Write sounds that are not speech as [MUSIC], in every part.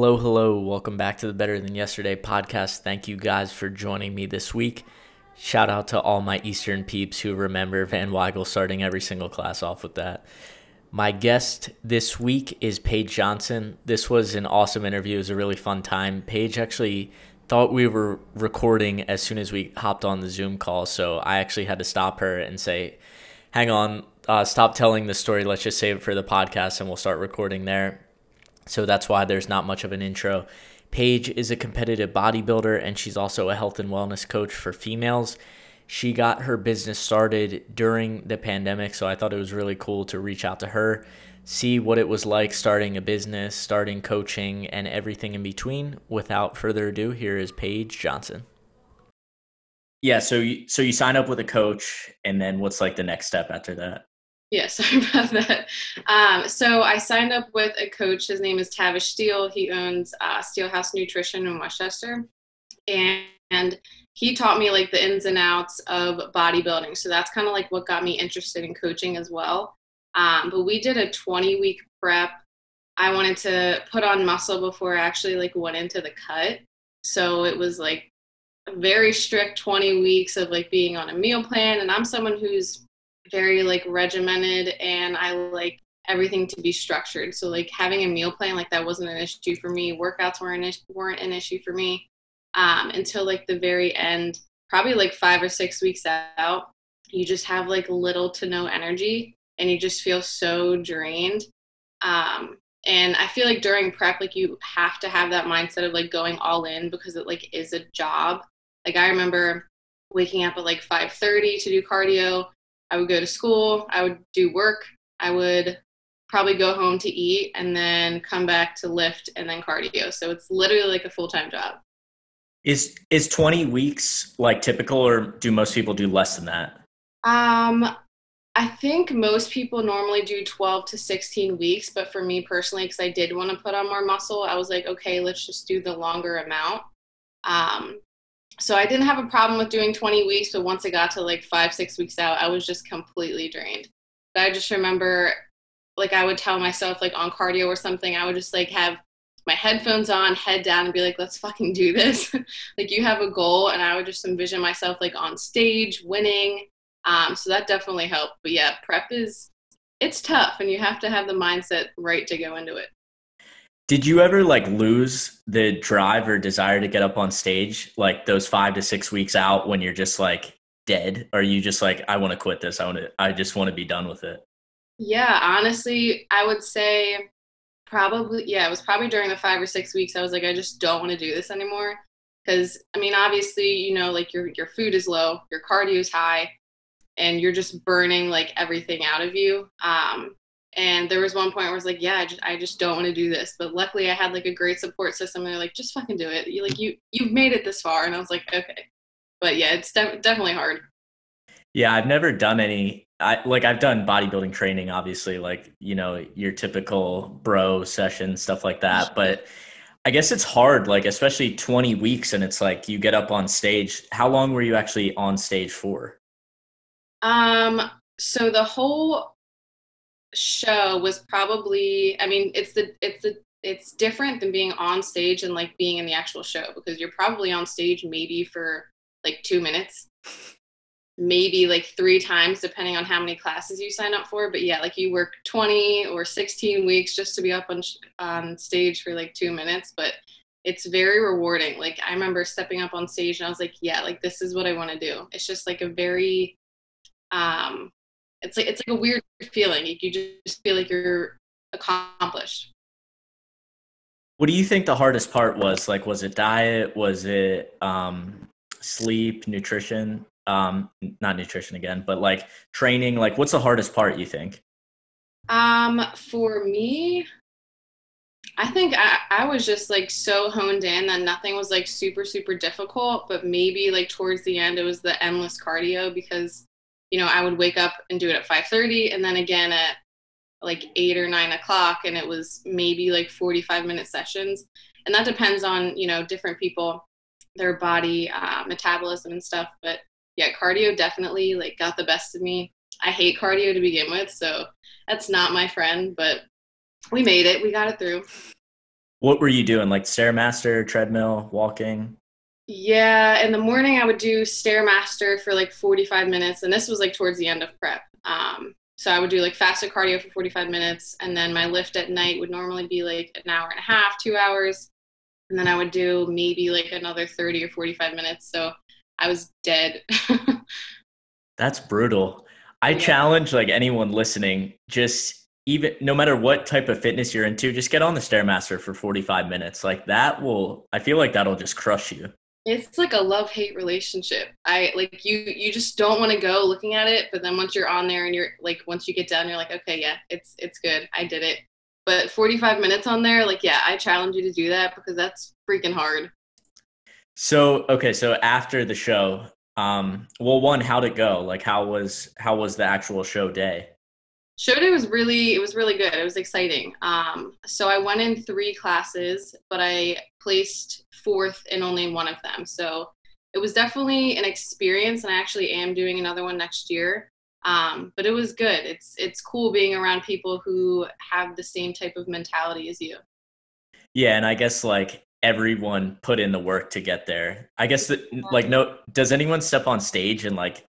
Hello, hello. Welcome back to the Better Than Yesterday podcast. Thank you guys for joining me this week. Shout out to all my Eastern peeps who remember Van Weigel starting every single class off with that. My guest this week is Paige Johnson. This was an awesome interview. It was a really fun time. Paige actually thought we were recording as soon as we hopped on the Zoom call, so I actually had to stop her and say, hang on, uh, stop telling the story. Let's just save it for the podcast and we'll start recording there so that's why there's not much of an intro. Paige is a competitive bodybuilder and she's also a health and wellness coach for females. She got her business started during the pandemic, so I thought it was really cool to reach out to her, see what it was like starting a business, starting coaching, and everything in between. Without further ado, here is Paige Johnson. Yeah, so you, so you sign up with a coach, and then what's like the next step after that? Yeah, sorry about that. Um, so I signed up with a coach. His name is Tavish Steele. He owns uh, Steelhouse Nutrition in West Chester, and, and he taught me like the ins and outs of bodybuilding. So that's kind of like what got me interested in coaching as well. Um, but we did a 20 week prep. I wanted to put on muscle before I actually like went into the cut. So it was like a very strict 20 weeks of like being on a meal plan. And I'm someone who's very like regimented and I like everything to be structured. So like having a meal plan like that wasn't an issue for me. Workouts weren't weren't an issue for me um, until like the very end, probably like five or six weeks out. You just have like little to no energy and you just feel so drained. Um, and I feel like during prep, like you have to have that mindset of like going all in because it like is a job. Like I remember waking up at like 5:30 to do cardio I would go to school, I would do work, I would probably go home to eat and then come back to lift and then cardio. So it's literally like a full-time job. Is is 20 weeks like typical or do most people do less than that? Um I think most people normally do 12 to 16 weeks, but for me personally because I did want to put on more muscle, I was like, okay, let's just do the longer amount. Um so I didn't have a problem with doing 20 weeks, but once I got to like five, six weeks out, I was just completely drained. But I just remember, like, I would tell myself, like, on cardio or something, I would just like have my headphones on, head down, and be like, let's fucking do this. [LAUGHS] like, you have a goal, and I would just envision myself like on stage winning. Um, so that definitely helped. But yeah, prep is it's tough, and you have to have the mindset right to go into it. Did you ever like lose the drive or desire to get up on stage like those 5 to 6 weeks out when you're just like dead or you just like I want to quit this. I want to I just want to be done with it. Yeah, honestly, I would say probably yeah, it was probably during the 5 or 6 weeks I was like I just don't want to do this anymore cuz I mean obviously, you know, like your your food is low, your cardio is high and you're just burning like everything out of you. Um and there was one point where I was like, yeah, I just, I just don't want to do this. But luckily I had like a great support system. And they're like, just fucking do it. You like, you, you've made it this far. And I was like, okay. But yeah, it's de- definitely hard. Yeah. I've never done any, I like, I've done bodybuilding training, obviously, like, you know, your typical bro session, stuff like that. But I guess it's hard, like, especially 20 weeks. And it's like, you get up on stage. How long were you actually on stage for? Um, so the whole show was probably i mean it's the it's the it's different than being on stage and like being in the actual show because you're probably on stage maybe for like two minutes. Maybe like three times depending on how many classes you sign up for but yeah like you work 20 or 16 weeks just to be up on, on stage for like two minutes but it's very rewarding. Like i remember stepping up on stage and i was like yeah like this is what i want to do. It's just like a very um it's like it's like a weird feeling. You just feel like you're accomplished. What do you think the hardest part was? Like, was it diet? Was it um, sleep, nutrition? Um, not nutrition again, but like training. Like, what's the hardest part you think? Um, for me, I think I, I was just like so honed in that nothing was like super, super difficult, but maybe like towards the end it was the endless cardio because, you know, I would wake up and do it at 5:30 and then again at like eight or nine o'clock and it was maybe like 45 minute sessions. And that depends on, you know, different people, their body uh, metabolism and stuff. But yeah, cardio definitely like got the best of me. I hate cardio to begin with, so that's not my friend, but we made it. We got it through. What were you doing? Like Stairmaster, treadmill, walking? Yeah, in the morning I would do Stairmaster for like 45 minutes, and this was like towards the end of prep. Um, so I would do like fasted cardio for 45 minutes, and then my lift at night would normally be like an hour and a half, two hours, and then I would do maybe like another 30 or 45 minutes. So I was dead. [LAUGHS] That's brutal. I yeah. challenge like anyone listening, just even no matter what type of fitness you're into, just get on the Stairmaster for 45 minutes. Like that will, I feel like that'll just crush you. It's like a love hate relationship. I like you, you just don't want to go looking at it. But then once you're on there and you're like, once you get done, you're like, okay, yeah, it's, it's good. I did it. But 45 minutes on there, like, yeah, I challenge you to do that because that's freaking hard. So, okay. So after the show, um, well, one, how'd it go? Like, how was, how was the actual show day? Show day was really it was really good. It was exciting. Um, so i went in three classes but i placed fourth in only one of them. So it was definitely an experience and i actually am doing another one next year. Um, but it was good. It's it's cool being around people who have the same type of mentality as you. Yeah and i guess like everyone put in the work to get there. I guess that, like no does anyone step on stage and like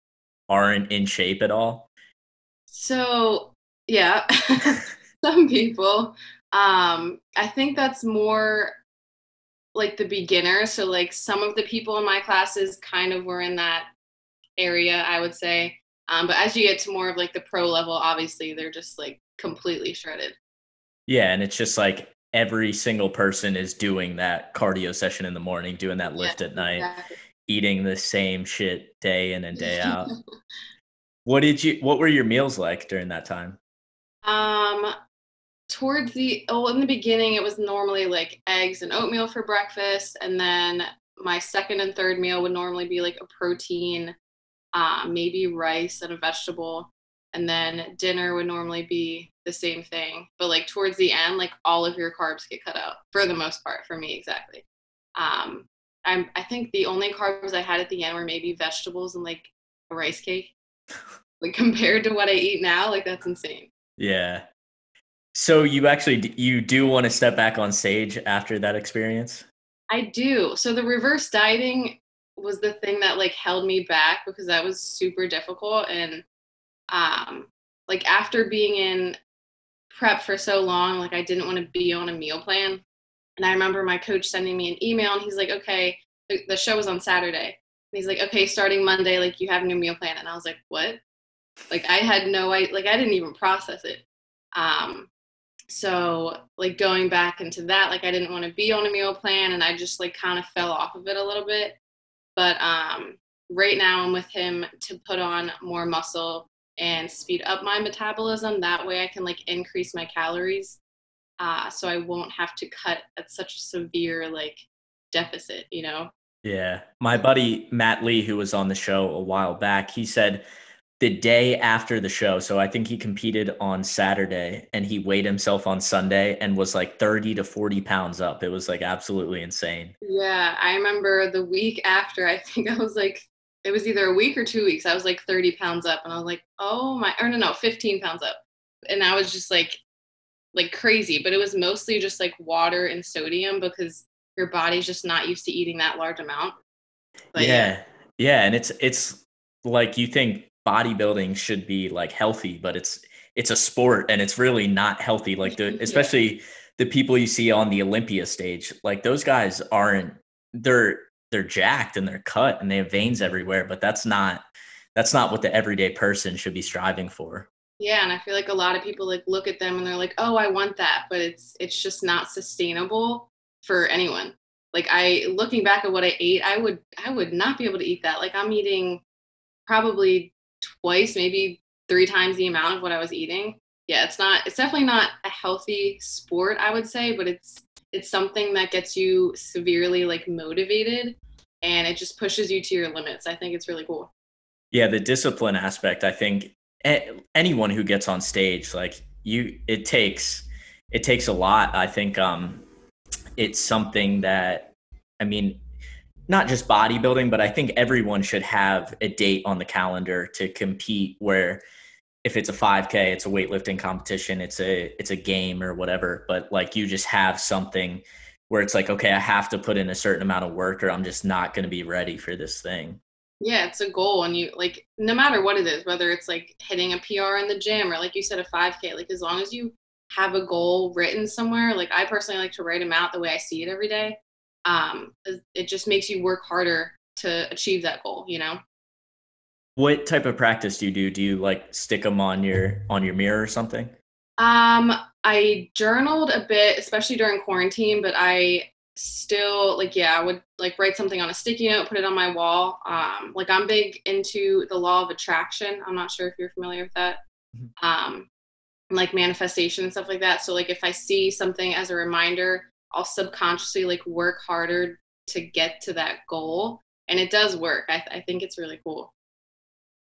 aren't in shape at all? So yeah, [LAUGHS] some people. Um, I think that's more like the beginner. So like some of the people in my classes kind of were in that area, I would say. Um, but as you get to more of like the pro level, obviously they're just like completely shredded. Yeah, and it's just like every single person is doing that cardio session in the morning, doing that lift yeah, at night, exactly. eating the same shit day in and day [LAUGHS] out. what did you what were your meals like during that time? Um, towards the oh, in the beginning, it was normally like eggs and oatmeal for breakfast, and then my second and third meal would normally be like a protein, uh, maybe rice and a vegetable, and then dinner would normally be the same thing. But like towards the end, like all of your carbs get cut out for the most part for me exactly. Um, I'm I think the only carbs I had at the end were maybe vegetables and like a rice cake. [LAUGHS] like compared to what I eat now, like that's insane. Yeah. So you actually you do want to step back on stage after that experience? I do. So the reverse dieting was the thing that like held me back because that was super difficult and um like after being in prep for so long like I didn't want to be on a meal plan and I remember my coach sending me an email and he's like okay the, the show was on Saturday and he's like okay starting Monday like you have a new meal plan and I was like what like I had no I like I didn't even process it. Um so like going back into that, like I didn't want to be on a meal plan and I just like kind of fell off of it a little bit. But um right now I'm with him to put on more muscle and speed up my metabolism. That way I can like increase my calories. Uh, so I won't have to cut at such a severe like deficit, you know? Yeah. My buddy Matt Lee, who was on the show a while back, he said the day after the show. So I think he competed on Saturday and he weighed himself on Sunday and was like 30 to 40 pounds up. It was like absolutely insane. Yeah. I remember the week after, I [LAUGHS] think I was like, it was either a week or two weeks. I was like 30 pounds up and I was like, oh my, or no, no, 15 pounds up. And I was just like, like crazy, but it was mostly just like water and sodium because your body's just not used to eating that large amount. But yeah. yeah. Yeah. And it's, it's like you think bodybuilding should be like healthy, but it's it's a sport and it's really not healthy. Like the mm-hmm, especially yeah. the people you see on the Olympia stage, like those guys aren't they're they're jacked and they're cut and they have veins mm-hmm. everywhere, but that's not that's not what the everyday person should be striving for. Yeah, and I feel like a lot of people like look at them and they're like, "Oh, I want that," but it's it's just not sustainable for anyone. Like I looking back at what I ate, I would I would not be able to eat that. Like I'm eating probably twice, maybe three times the amount of what I was eating. yeah, it's not it's definitely not a healthy sport, I would say, but it's it's something that gets you severely like motivated and it just pushes you to your limits. I think it's really cool. Yeah, the discipline aspect, I think anyone who gets on stage like you it takes it takes a lot. I think um it's something that I mean not just bodybuilding, but I think everyone should have a date on the calendar to compete where if it's a 5k it's a weightlifting competition it's a it's a game or whatever but like you just have something where it's like okay i have to put in a certain amount of work or i'm just not going to be ready for this thing. Yeah it's a goal and you like no matter what it is whether it's like hitting a pr in the gym or like you said a 5k like as long as you have a goal written somewhere like i personally like to write them out the way i see it every day um it just makes you work harder to achieve that goal you know what type of practice do you do? Do you like stick them on your on your mirror or something? Um, I journaled a bit, especially during quarantine, but I still like yeah, I would like write something on a sticky note, put it on my wall. Um, like I'm big into the law of attraction. I'm not sure if you're familiar with that. Mm-hmm. Um, like manifestation and stuff like that. So like if I see something as a reminder, I'll subconsciously like work harder to get to that goal, and it does work. I, th- I think it's really cool.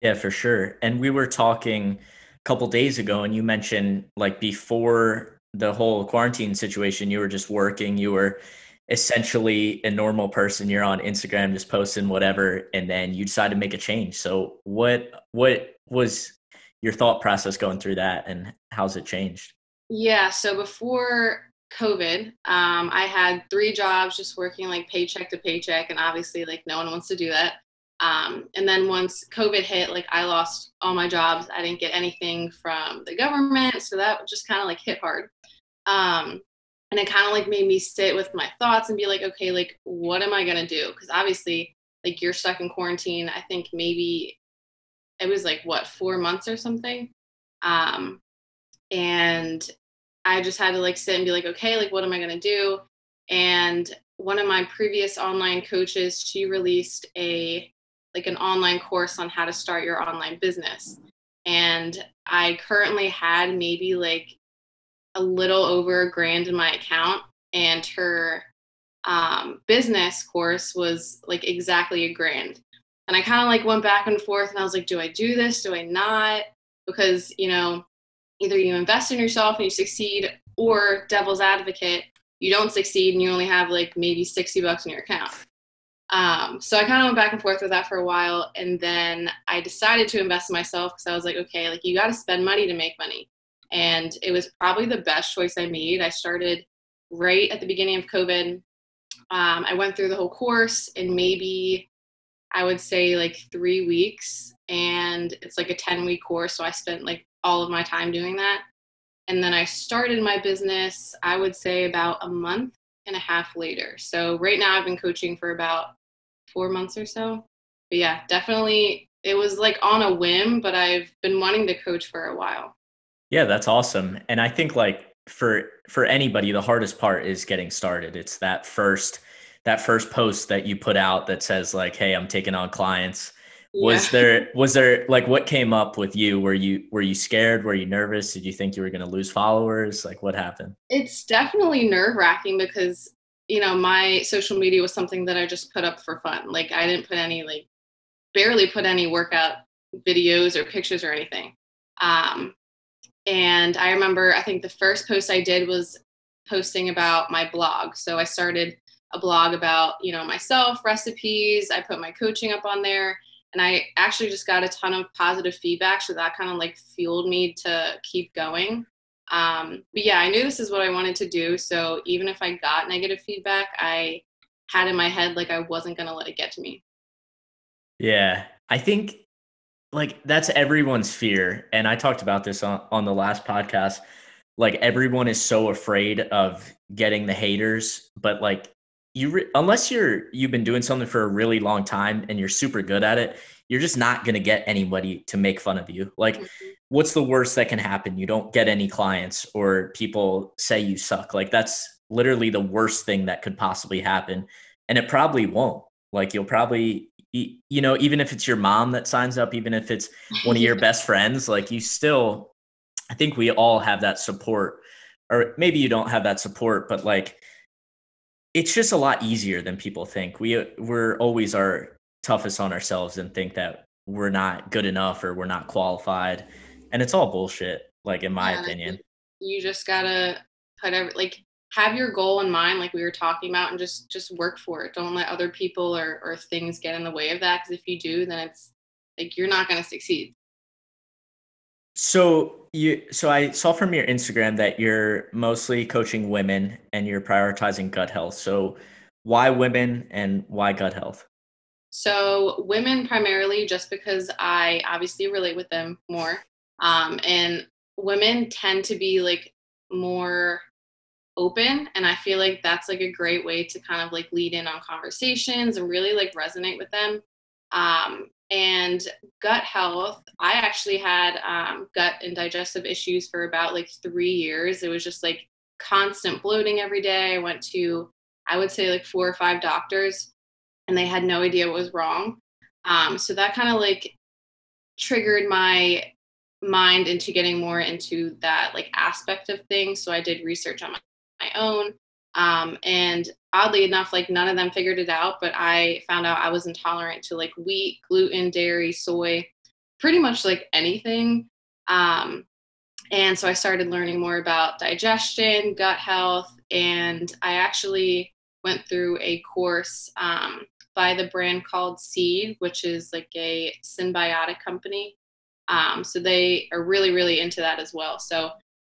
Yeah, for sure. And we were talking a couple days ago, and you mentioned like before the whole quarantine situation, you were just working, you were essentially a normal person. You're on Instagram just posting whatever, and then you decide to make a change. So what what was your thought process going through that and how's it changed? Yeah, so before COVID, um, I had three jobs just working like paycheck to paycheck, and obviously, like, no one wants to do that. Um, and then once COVID hit, like I lost all my jobs. I didn't get anything from the government. So that just kind of like hit hard. Um, and it kind of like made me sit with my thoughts and be like, okay, like what am I going to do? Because obviously, like you're stuck in quarantine. I think maybe it was like what, four months or something. Um, and I just had to like sit and be like, okay, like what am I to do? And one of my previous online coaches, she released a like an online course on how to start your online business. And I currently had maybe like a little over a grand in my account, and her um, business course was like exactly a grand. And I kind of like went back and forth, and I was like, do I do this? Do I not? Because, you know, either you invest in yourself and you succeed, or devil's advocate, you don't succeed and you only have like maybe 60 bucks in your account. Um, so I kind of went back and forth with that for a while, and then I decided to invest in myself because I was like, okay, like you got to spend money to make money, and it was probably the best choice I made. I started right at the beginning of COVID. Um, I went through the whole course in maybe I would say like three weeks, and it's like a ten week course, so I spent like all of my time doing that. And then I started my business, I would say about a month and a half later. So right now I've been coaching for about four months or so. But yeah, definitely it was like on a whim, but I've been wanting to coach for a while. Yeah, that's awesome. And I think like for for anybody, the hardest part is getting started. It's that first that first post that you put out that says like, "Hey, I'm taking on clients." Was yeah. there [LAUGHS] was there like what came up with you? Were you were you scared? Were you nervous? Did you think you were going to lose followers? Like what happened? It's definitely nerve wracking because you know my social media was something that I just put up for fun. Like I didn't put any like barely put any workout videos or pictures or anything. Um, and I remember I think the first post I did was posting about my blog. So I started a blog about you know myself, recipes. I put my coaching up on there and I actually just got a ton of positive feedback. So that kind of like fueled me to keep going. Um, but yeah, I knew this is what I wanted to do. So even if I got negative feedback, I had in my head like I wasn't going to let it get to me. Yeah. I think like that's everyone's fear. And I talked about this on, on the last podcast. Like everyone is so afraid of getting the haters, but like you re- unless you're you've been doing something for a really long time and you're super good at it you're just not going to get anybody to make fun of you. Like mm-hmm. what's the worst that can happen? You don't get any clients or people say you suck. Like that's literally the worst thing that could possibly happen and it probably won't. Like you'll probably you know even if it's your mom that signs up even if it's one of your [LAUGHS] best friends like you still I think we all have that support, or maybe you don't have that support, but like it's just a lot easier than people think. We uh, we're always our toughest on ourselves and think that we're not good enough or we're not qualified, and it's all bullshit. Like in my yeah, opinion, you just gotta put every like have your goal in mind like we were talking about and just just work for it don't let other people or, or things get in the way of that because if you do then it's like you're not going to succeed so you so i saw from your instagram that you're mostly coaching women and you're prioritizing gut health. So why women and why gut health? So women primarily just because i obviously relate with them more um, and women tend to be like more open and i feel like that's like a great way to kind of like lead in on conversations and really like resonate with them. Um, and gut health i actually had um, gut and digestive issues for about like three years. It was just like constant bloating every day. I went to i would say like four or five doctors and they had no idea what was wrong. Um, so that kind of like triggered my mind into getting more into that like aspect of things. So i did research on my my own. Um, and oddly enough, like none of them figured it out, but I found out I was intolerant to like wheat, gluten, dairy, soy, pretty much like anything. Um, and so I started learning more about digestion, gut health, and I actually went through a course um, by the brand called Seed, which is like a synbiotic company. Um, so they are really, really into that as well. So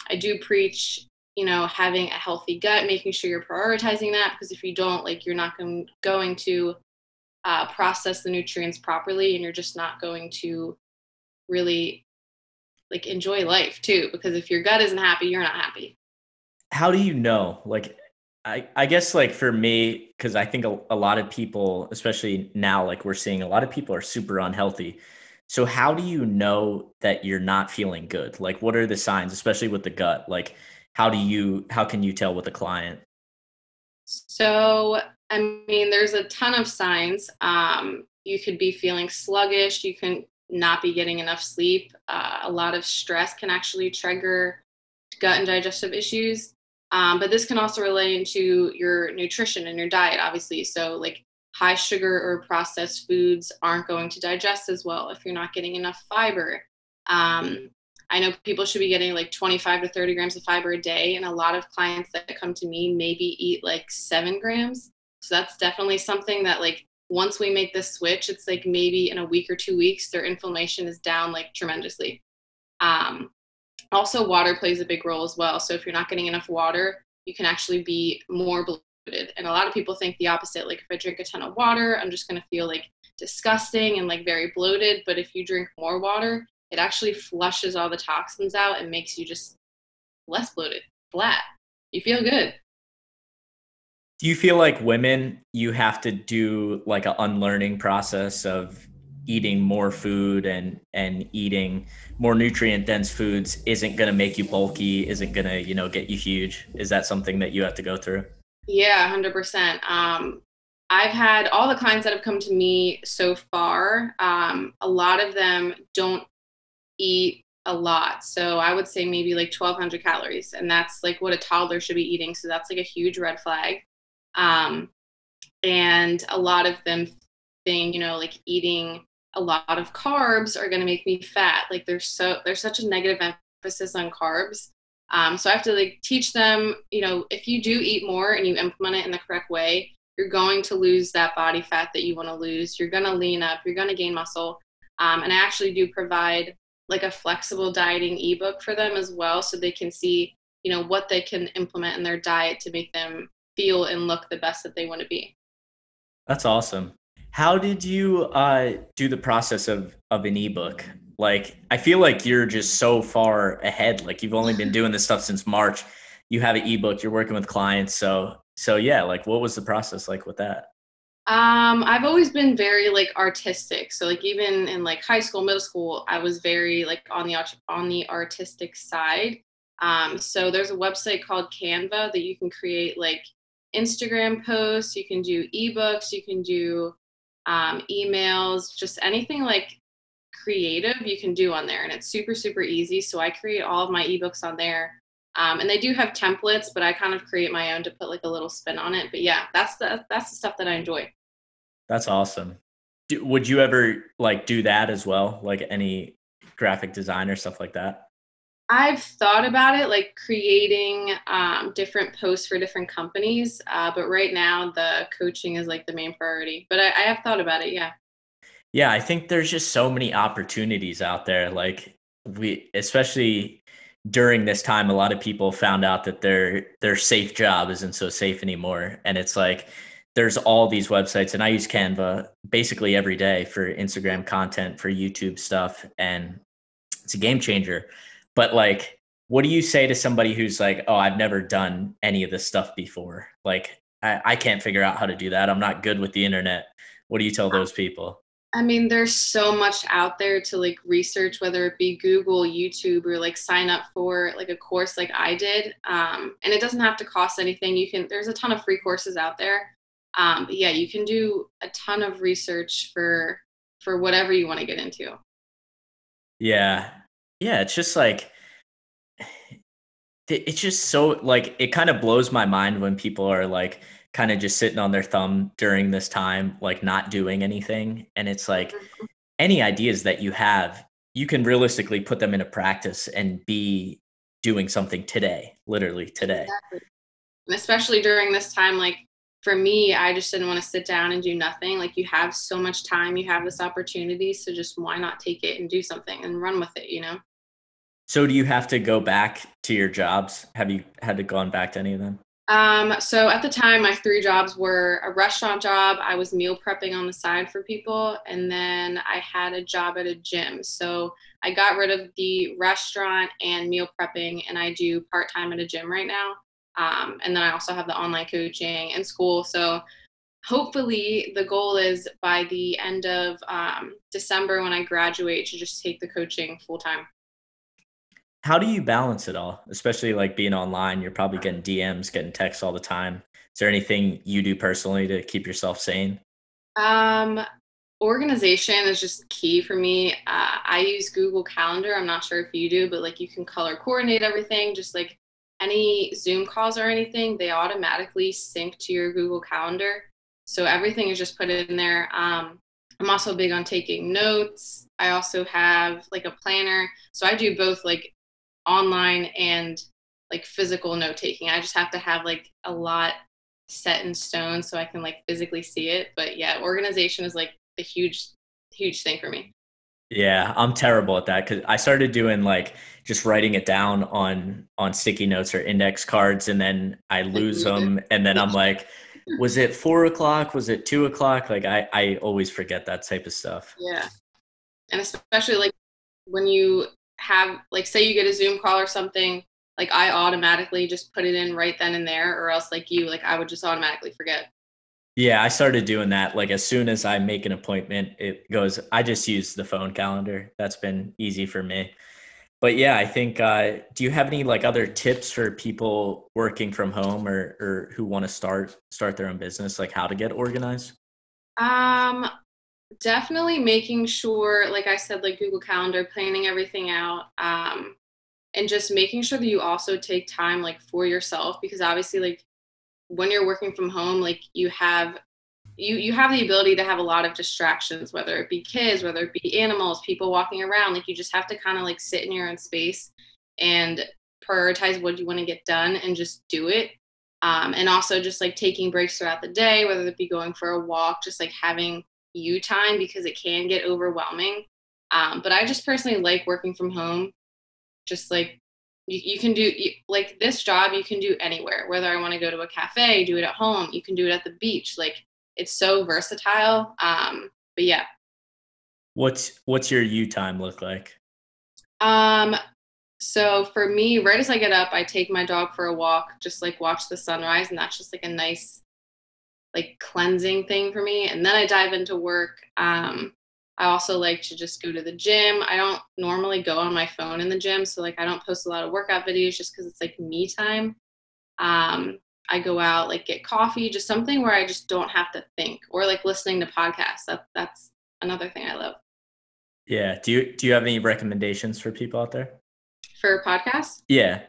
I do preach you know having a healthy gut making sure you're prioritizing that because if you don't like you're not going, going to uh, process the nutrients properly and you're just not going to really like enjoy life too because if your gut isn't happy you're not happy. How do you know? Like i i guess like for me because i think a, a lot of people especially now like we're seeing a lot of people are super unhealthy. So how do you know that you're not feeling good? Like what are the signs especially with the gut? Like how do you how can you tell with a client? So i mean there's a ton of signs. Um, you could be feeling sluggish. You can not be getting enough sleep. Uh, a lot of stress can actually trigger gut and digestive issues. Um, but this can also relate into your nutrition and your diet obviously. So like high sugar or processed foods aren't going to digest as well if you're not getting enough fiber. Um, I know people should be getting like 25 to 30 grams of fiber a day, and a lot of clients that come to me maybe eat like seven grams. So that's definitely something that like once we make this switch, it's like maybe in a week or two weeks, their inflammation is down like tremendously. Um, also, water plays a big role as well. So if you're not getting enough water, you can actually be more bloated. And a lot of people think the opposite. Like if I drink a ton of water, I'm just gonna feel like disgusting and like very bloated. But if you drink more water, it actually flushes all the toxins out and makes you just less bloated, flat. You feel good. Do you feel like women, you have to do like an unlearning process of eating more food and and eating more nutrient dense foods isn't going to make you bulky isn't going to you know get you huge is that something that you have to go through yeah 100% um, i've had all the clients that have come to me so far um, a lot of them don't eat a lot. So I would say maybe like 1200 calories. And that's like what a toddler should be eating. So that's like a huge red flag. Um, and a lot of them think, you know, like eating a lot of carbs are going to make me fat. Like there's so, there's such a negative emphasis on carbs. Um, so I have to like teach them, you know, if you do eat more and you implement it in the correct way, you're going to lose that body fat that you want to lose. You're going to lean up. You're going to gain muscle. Um, and I actually do provide like a flexible dieting ebook for them as well so they can see you know what they can implement in their diet to make them feel and look the best that they want to be. That's awesome. How did you uh, do the process of of an ebook? Like i feel like you're just so far ahead like you've only been [LAUGHS] doing this stuff since march. You have an ebook you're working with clients so so yeah like what was the process like with that um, I've always been very like artistic. So like even in like high school, middle school, I was very like on the on the artistic side. Um, so there's a website called Canva that you can create like Instagram posts, you can do ebooks, you can do um, emails, just anything like creative you can do on there and it's super super easy so i create all of my ebooks on there um, and they do have templates but i kind of create my own to put like a little spin on it but yeah that's the that's the stuff that i enjoy that's awesome do, would you ever like do that as well like any graphic design or stuff like that I've thought about it, like creating um, different posts for different companies. Uh, but right now, the coaching is like the main priority. But I, I have thought about it. Yeah. Yeah, I think there's just so many opportunities out there. Like we, especially during this time, a lot of people found out that their their safe job isn't so safe anymore, and it's like there's all these websites, and I use Canva basically every day for Instagram content, for YouTube stuff, and it's a game changer. But like, what do you say to somebody who's like, "Oh, I've never done any of this stuff before. Like, I, I can't figure out how to do that. I'm not good with the internet." What do you tell those people? I mean, there's so much out there to like research, whether it be Google, YouTube, or like sign up for like a course like I did. Um, and it doesn't have to cost anything. You can, there's a ton of free courses out there. Um, but yeah, you can do a ton of research for, for whatever you want to get into. Yeah. Yeah. It's just like, [SIGHS] it's just so like, it kind of blows my mind when people are like, kind of just sitting on their thumb during this time, like not doing anything. And it's like mm-hmm. any ideas that you have, you can realistically put them into practice and be doing something today, literally today. Exactly. And especially during this time, like for me, I just didn't want to sit down and do nothing. Like you have so much time, you have this opportunity. So just why not take it and do something and run with it, you know? So do you have to go back to your jobs? Have you had to gone back to any of them? Um, so at the time, my three jobs were a restaurant job. I was meal prepping on the side for people, and then I had a job at a gym. So I got rid of the restaurant and meal prepping, and I do part time at a gym right now. Um, and then I also have the online coaching and school. So hopefully, the goal is by the end of um, December when I graduate to just take the coaching full time how do you balance it all? Especially like being online you're probably getting dms getting texts all the time. Is there anything you do personally to keep yourself sane? Um organization is just key for me. Uh, i use google calendar. I'm not sure if you do but like you can color coordinate everything. Just like any zoom calls or anything they automatically sync to your google calendar. So everything is just put in there. Um, i'm also big on taking notes. I also have like a planner. So i do both like online and like physical note taking. I just have to have like a lot set in stone so I can like physically see it. But yeah, organization is like a huge, huge thing for me. Yeah, I'm terrible at that because I started doing like just writing it down on on sticky notes or index cards, and then I [LAUGHS] lose them, and then I'm like, [LAUGHS] was it four o'clock? Was it two o'clock? Like I I always forget that type of stuff. Yeah, and especially like when you have like say you get a zoom call or something like i automatically just put it in right then and there or else like you like i would just automatically forget. Yeah i started doing that like as soon as i make an appointment it goes i just use the phone calendar. That's been easy for me. But yeah i think uh, do you have any like other tips for people working from home or or who want to start start their own business like how to get organized? Um definitely making sure, like I said, like Google Calendar, planning everything out, um, and just making sure that you also take time like for yourself because obviously, like when you're working from home, like you have you you have the ability to have a lot of distractions, whether it be kids, whether it be animals, people walking around. Like you just have to kind of like sit in your own space and prioritize what you want to get done and just do it. Um, and also just like taking breaks throughout the day, whether it be going for a walk, just like having you time because it can get overwhelming. Um, but I just personally like working from home. Just like you, you can do you, like this job, you can do anywhere. Whether I want to go to a cafe, do it at home. You can do it at the beach. Like it's so versatile. Um, but yeah. What's what's your you time look like? Um, so for me, right as I get up, I take my dog for a walk, just like watch the sunrise, and that's just like a nice like cleansing thing for me. And then I dive into work. Um, I also like to just go to the gym. I don't normally go on my phone in the gym, so like I don't post a lot of workout videos just because it's like me time. Um, I go out like get coffee, just something where I just don't have to think, or like listening to podcasts. That that's another thing I love. Yeah. Do you do you have any recommendations for people out there? For podcasts? Yeah.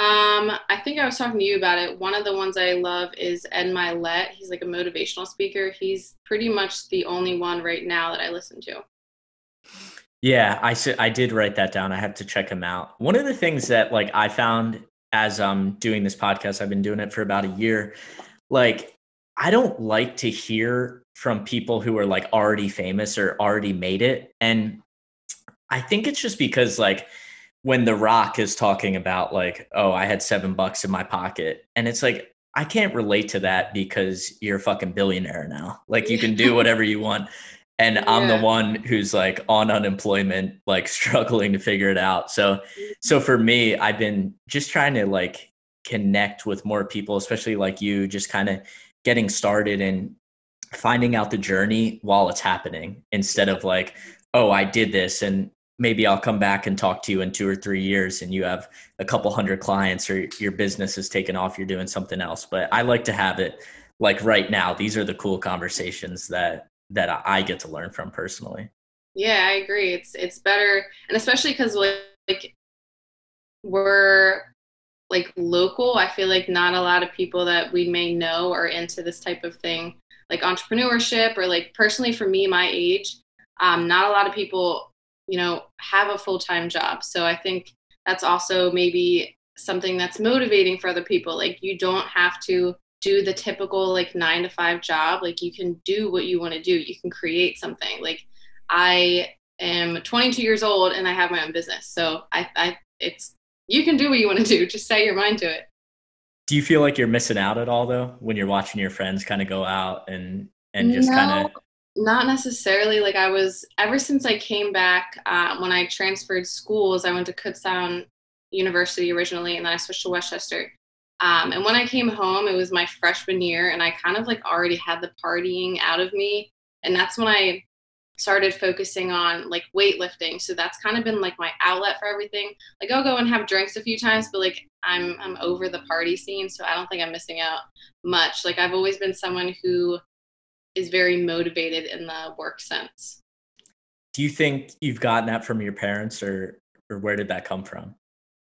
Um, I think I was talking to you about it. One of the ones I love is Ed Mylett. He's like a motivational speaker. He's pretty much the only one right now that I listen to. Yeah, I I did write that down. I have to check him out. One of the things that like I found as I'm doing this podcast, I've been doing it for about a year. Like I don't like to hear from people who are like already famous or already made it. And I think it's just because like when The Rock is talking about like, oh, I had seven bucks in my pocket, and it's like I can't relate to that because you're a fucking billionaire now. Like you can do whatever you want. And yeah. I'm the one who's like on unemployment, like [LAUGHS] struggling to figure it out. So so for me, I've been just trying to like connect with more people, especially like you, just kind of getting started and finding out the journey while it's happening instead of like, oh, I did this and maybe I'll come back and talk to you in two or three years and you have a couple hundred clients or your business is taken off, you're doing something else. But I like to have it like right now. These are the cool conversations that that I get to learn from personally. Yeah, I agree. It's it's better and especially cuz like we're like local, I feel like not a lot of people that we may know are into this type of thing, like entrepreneurship or like personally for me my age, um, not a lot of people you know, have a full time job. So I think that's also maybe something that's motivating for other people. Like you don't have to do the typical like nine to five job. Like you can do what you want to do. You can create something. Like I am 22 years old and I have my own business. So I, I it's you can do what you want to do. Just set your mind to it. Do you feel like you're missing out at all though when you're watching your friends kind of go out and and just no, kind of not necessarily. Like I was ever since I came back uh, when I transferred schools. I went to Kutztown University originally, and then I switched to West Chester. Um, and when I came home, it was my freshman year, and I kind of like already had the partying out of me, and that's when I started focusing on like weightlifting. So that's kind of been like my outlet for everything. Like I'll go and have drinks a few times, but like I'm I'm over the party scene, so I don't think I'm missing out much. Like I've always been someone who is very motivated in the work sense. Do you think you've gotten that from your parents or or where did that come from?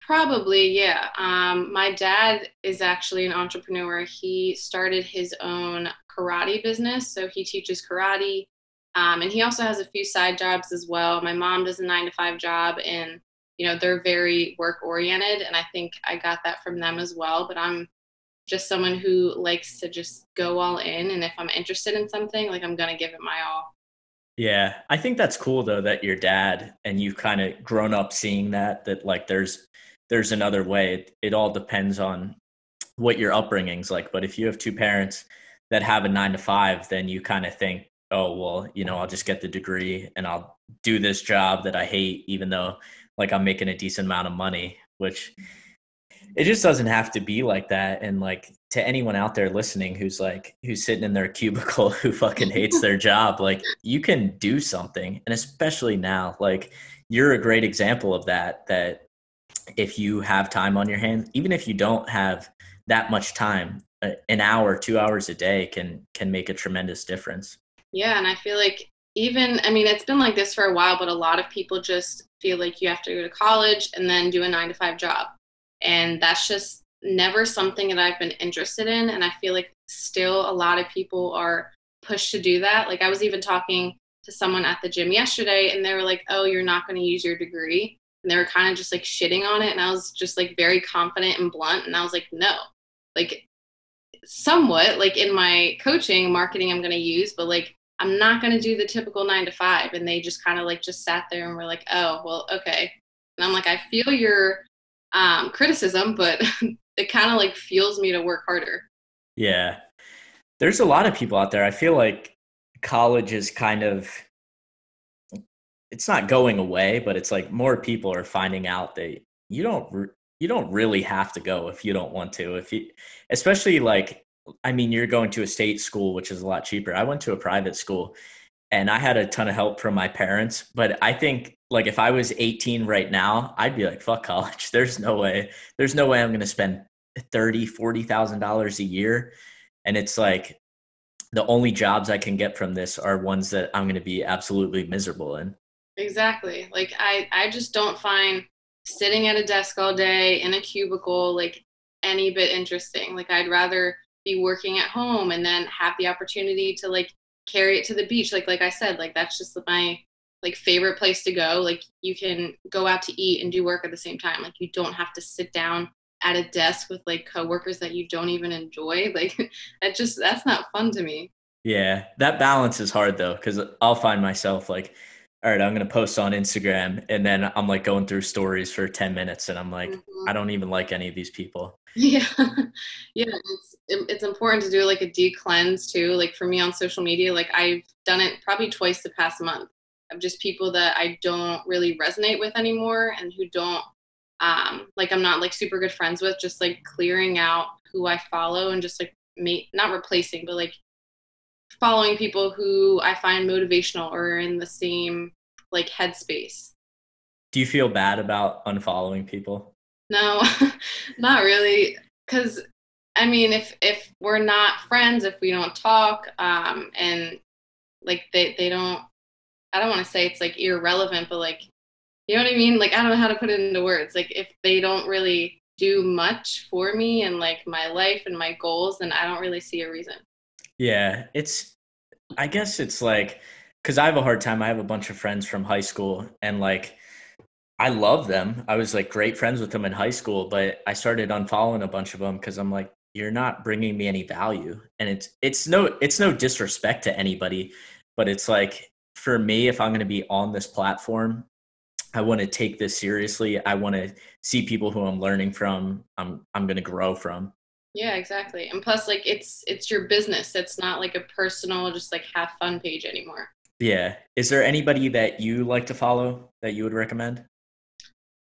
Probably, yeah. Um, my dad is actually an entrepreneur. He started his own karate business, so he teaches karate, um, and he also has a few side jobs as well. My mom does a nine to five job, and you know they're very work oriented, and I think I got that from them as well. But I'm just someone who likes to just go all in and if i'm interested in something like i'm gonna give it my all. Yeah i think that's cool though that your dad and you've kind of grown up seeing that that like there's there's another way. It, it all depends on what your upbringing's like but if you have two parents that have a nine to five then you kind of think oh well you know i'll just get the degree and i'll do this job that i hate even though like i'm making a decent amount of money which it just doesn't have to be like that. And like to anyone out there listening who's like who's sitting in their [LAUGHS] cubicle who fucking hates their job like you can do something. And especially now like you're a great example of that that if you have time on your hands even if you don't have that much time an hour 2 hours a day can can make a tremendous difference. Yeah and i feel like even i mean it's been like this for a while but a lot of people just feel like you have to go to college and then do a 9 to 5 job and that's just never something that I've been interested in. And I feel like still a lot of people are pushed to do that. Like I was even talking to someone at the gym yesterday and they were like, oh, you're not going to use your degree. And they were kind of just like shitting on it. And I was just like very confident and blunt. And I was like, no, like somewhat like in my coaching marketing, I'm going to use, but like I'm not going to do the typical nine to five. And they just kind of like just sat there and were like, oh, well, okay. And I'm like, I feel your um, criticism, but [LAUGHS] it kind of like fuels me to work harder. Yeah. There's a lot of people out there. I feel like college is kind of it's not going away, but it's like more people are finding out that you don't you don't really have to go if you don't want to. If you especially like I mean you're going to a state school which is a lot cheaper. I went to a private school and I had a ton of help from my parents. But I think like if I was 18 right now, I'd be like, fuck college. [LAUGHS] There's no way. There's no way I'm gonna spend thirty, forty thousand dollars a year. And it's like the only jobs I can get from this are ones that I'm gonna be absolutely miserable in. Exactly. Like I I just don't find sitting at a desk all day in a cubicle like any bit interesting. Like I'd rather be working at home and then have the opportunity to like carry it to the beach. Like like I said, like that's just my like favorite place to go. Like you can go out to eat and do work at the same time. Like you don't have to sit down at a desk with like coworkers that you don't even enjoy. [LAUGHS] Like that just that's not fun to me. Yeah, that balance is hard though, because I'll find myself like, all right, I'm gonna post on Instagram, and then I'm like going through stories for 10 minutes, and I'm like, mm-hmm. I don't even like any of these people. Yeah, [LAUGHS] yeah, it's it's important to do like a de cleanse too. Like for me on social media, like I've done it probably twice the past month of just people that I don't really resonate with anymore, and who don't um like I'm not like super good friends with. Just like clearing out who I follow and just like make not replacing, but like following people who I find motivational or in the same like headspace. Do you feel bad about unfollowing people? No, [LAUGHS] not really. Cause I mean, if if we're not friends, if we don't talk, um, and like they they don't, I don't want to say it's like irrelevant, but like, you know what I mean? Like I don't know how to put it into words. Like if they don't really do much for me and like my life and my goals, then I don't really see a reason. Yeah, it's I guess it's like cuz I have a hard time. I have a bunch of friends from high school and like I love them. I was like great friends with them in high school, but I started unfollowing a bunch of them cuz I'm like you're not bringing me any value. And it's it's no it's no disrespect to anybody, but it's like for me if I'm going to be on this platform, I want to take this seriously. I want to see people who I'm learning from, I'm I'm going to grow from. Yeah, exactly. And plus like it's it's your business. It's not like a personal just like have fun page anymore. Yeah. Is there anybody that you like to follow that you would recommend?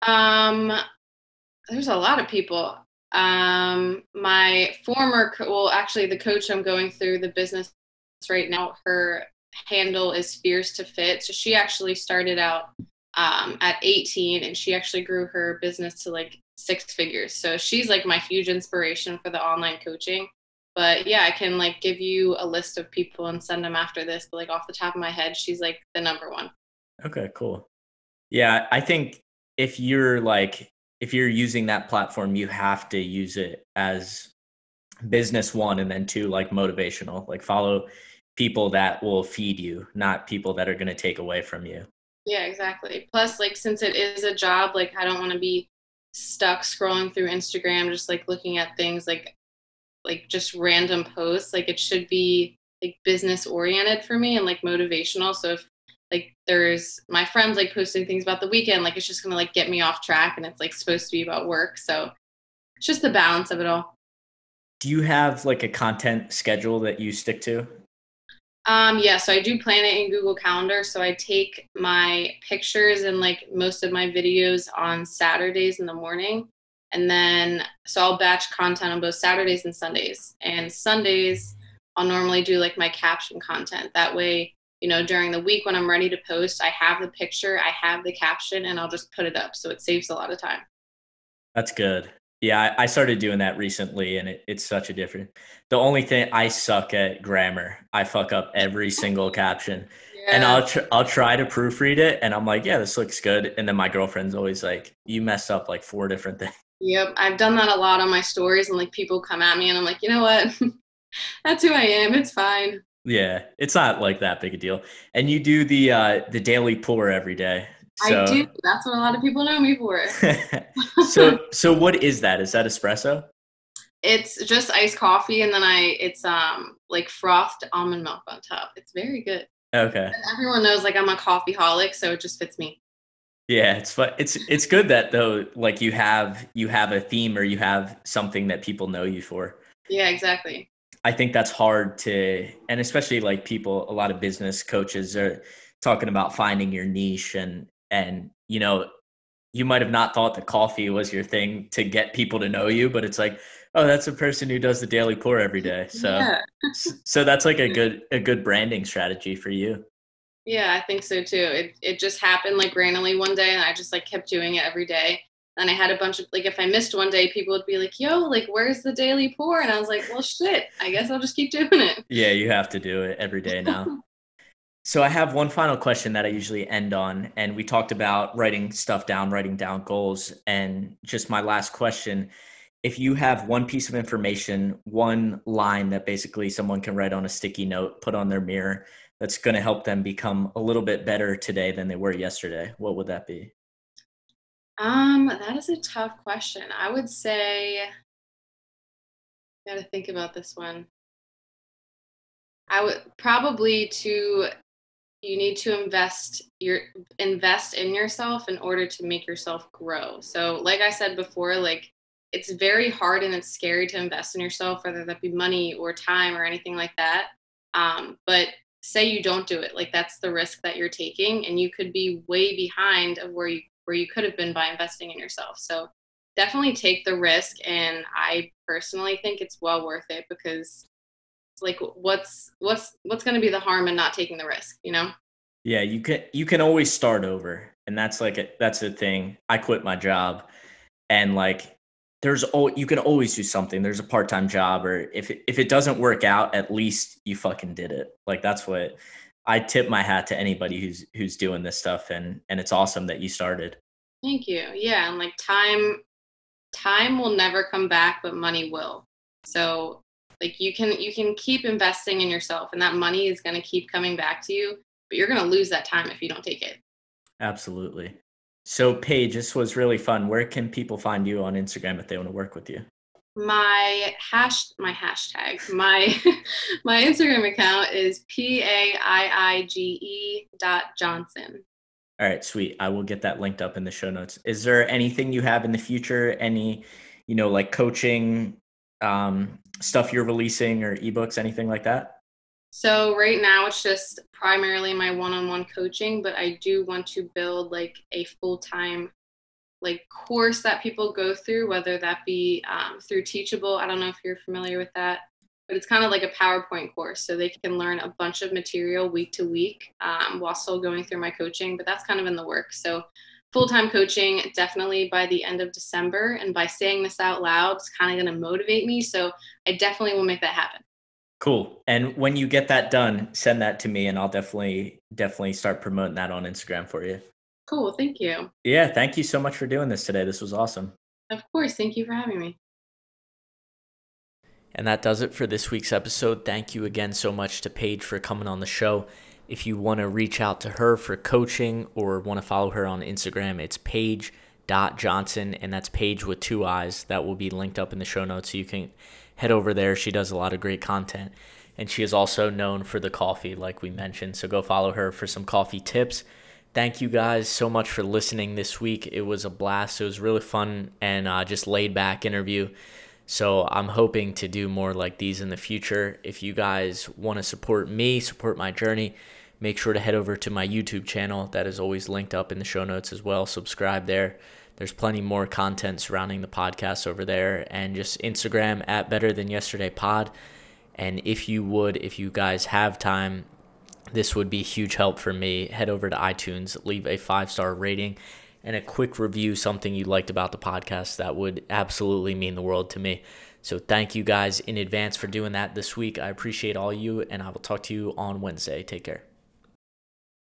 Um there's a lot of people. Um my former co- well actually the coach I'm going through the business right now her handle is fierce to fit. So she actually started out um, at 18 and she actually grew her business to like six figures. So she's like my huge inspiration for the online coaching. But yeah, I can like give you a list of people and send them after this. But like off the top of my head, she's like the number one. Okay, cool. Yeah, I think if you're like if you're using that platform, you have to use it as business one and then two like motivational. Like follow people that will feed you, not people that are going to take away from you. Yeah, exactly. Plus like since it is a job, like I don't want to be stuck scrolling through Instagram just like looking at things like like just random posts. Like it should be like business oriented for me and like motivational. So if like there's my friends like posting things about the weekend like it's just gonna like get me off track and it's like supposed to be about work. So it's just the balance of it all. Do you have like a content schedule that you stick to um, yeah, so I do plan it in Google Calendar. So I take my pictures and like most of my videos on Saturdays in the morning. And then, so I'll batch content on both Saturdays and Sundays. And Sundays, I'll normally do like my caption content. That way, you know, during the week when I'm ready to post, I have the picture, I have the caption, and I'll just put it up. So it saves a lot of time. That's good. Yeah, I started doing that recently, and it, it's such a different. The only thing I suck at grammar. I fuck up every single caption, yeah. and I'll tr- I'll try to proofread it, and I'm like, yeah, this looks good, and then my girlfriend's always like, you messed up like four different things. [LAUGHS] Yep, I've done that a lot on my stories, and like people come at me, and I'm like, you know what, [LAUGHS] that's who I am. It's fine. Yeah, it's not like that big a deal. And you do the uh, the daily pour every day. So, I do. That's what a lot of people know me for. [LAUGHS] so, so what is that? Is that espresso? It's just iced coffee, and then I it's um like frothed almond milk on top. It's very good. Okay. And everyone knows like I'm a coffee holic, so it just fits me. Yeah, it's fun. It's it's good that though, like you have you have a theme or you have something that people know you for. Yeah, exactly. I think that's hard to, and especially like people, a lot of business coaches are talking about finding your niche and and you know you might have not thought that coffee was your thing to get people to know you but it's like oh that's a person who does the daily pour every day. So yeah. [LAUGHS] so that's like a good a good branding strategy for you. Yeah i think so too. It, it just happened like randomly one day and i just like kept doing it every day. And i had a bunch of like if i missed one day people would be like yo like where's the daily pour? And i was like well shit i guess i'll just keep doing it. Yeah you have to do it every day now [LAUGHS] So I have one final question that I usually end on, and we talked about writing stuff down, writing down goals, and just my last question: if you have one piece of information, one line that basically someone can write on a sticky note, put on their mirror, that's going to help them become a little bit better today than they were yesterday, what would that be? Um, that is a tough question. I would say, got to think about this one. I would probably to you need to invest your invest in yourself in order to make yourself grow. So, like I said before, like it's very hard and it's scary to invest in yourself, whether that be money or time or anything like that. Um, but say you don't do it, like that's the risk that you're taking, and you could be way behind of where you where you could have been by investing in yourself. So definitely take the risk, and I personally think it's well worth it because like what's what's what's going to be the harm in not taking the risk, you know? Yeah, you can you can always start over, and that's like a, that's the thing. I quit my job, and like there's oh you can always do something. There's a part-time job or if it, if it doesn't work out at least you fucking did it. Like that's what i tip my hat to anybody who's who's doing this stuff and and it's awesome that you started. Thank you. Yeah and like time time will never come back but money will. So like you can you can keep investing in yourself and that money is going to keep coming back to you but you're going to lose that time if you don't take it absolutely so, Paige, this was really fun. Where can people find you on Instagram if they want to work with you? My hash, my hashtag, my [LAUGHS] my Instagram account is p a i i g e dot Johnson. All right, sweet. I will get that linked up in the show notes. Is there anything you have in the future? Any, you know, like coaching um, stuff you're releasing or ebooks, anything like that? So right now it's just primarily my one-on-one coaching, but I do want to build like a full-time like course that people go through, whether that be um, through Teachable. I don't know if you're familiar with that, but it's kind of like a PowerPoint course, so they can learn a bunch of material week to week um, while still going through my coaching. But that's kind of in the works. So full-time coaching definitely by the end of December, and by saying this out loud, it's kind of going to motivate me. So I definitely will make that happen. Cool. And when you get that done, send that to me and I'll definitely definitely start promoting that on Instagram for you. Cool. Thank you. Yeah, thank you so much for doing this today. This was awesome. Of course. Thank you for having me. And that does it for this week's episode. Thank you again so much to Paige for coming on the show. If you want to reach out to her for coaching or want to follow her on Instagram, it's paige.johnson, and that's Paige with two eyes. That will be linked up in the show notes so you can head over there. She does a lot of great content. And she is also known for the coffee, like we mentioned. So go follow her for some coffee tips. Thank you guys so much for listening this week. It was a blast. It was really fun and uh, just laid back interview. So I'm hoping to do more like these in the future. If you guys want to support me, support my journey, make sure to head over to my YouTube channel. That is always linked up in the show notes as well. Subscribe there. There's plenty more content surrounding the podcast over there and just Instagram at Better Than Yesterday Pod. And if you would, if you guys have time, this would be huge help for me. Head over to iTunes, leave a five star rating and a quick review, something you liked about the podcast. That would absolutely mean the world to me. So thank you guys in advance for doing that this week. I appreciate all you, and I will talk to you on Wednesday. Take care.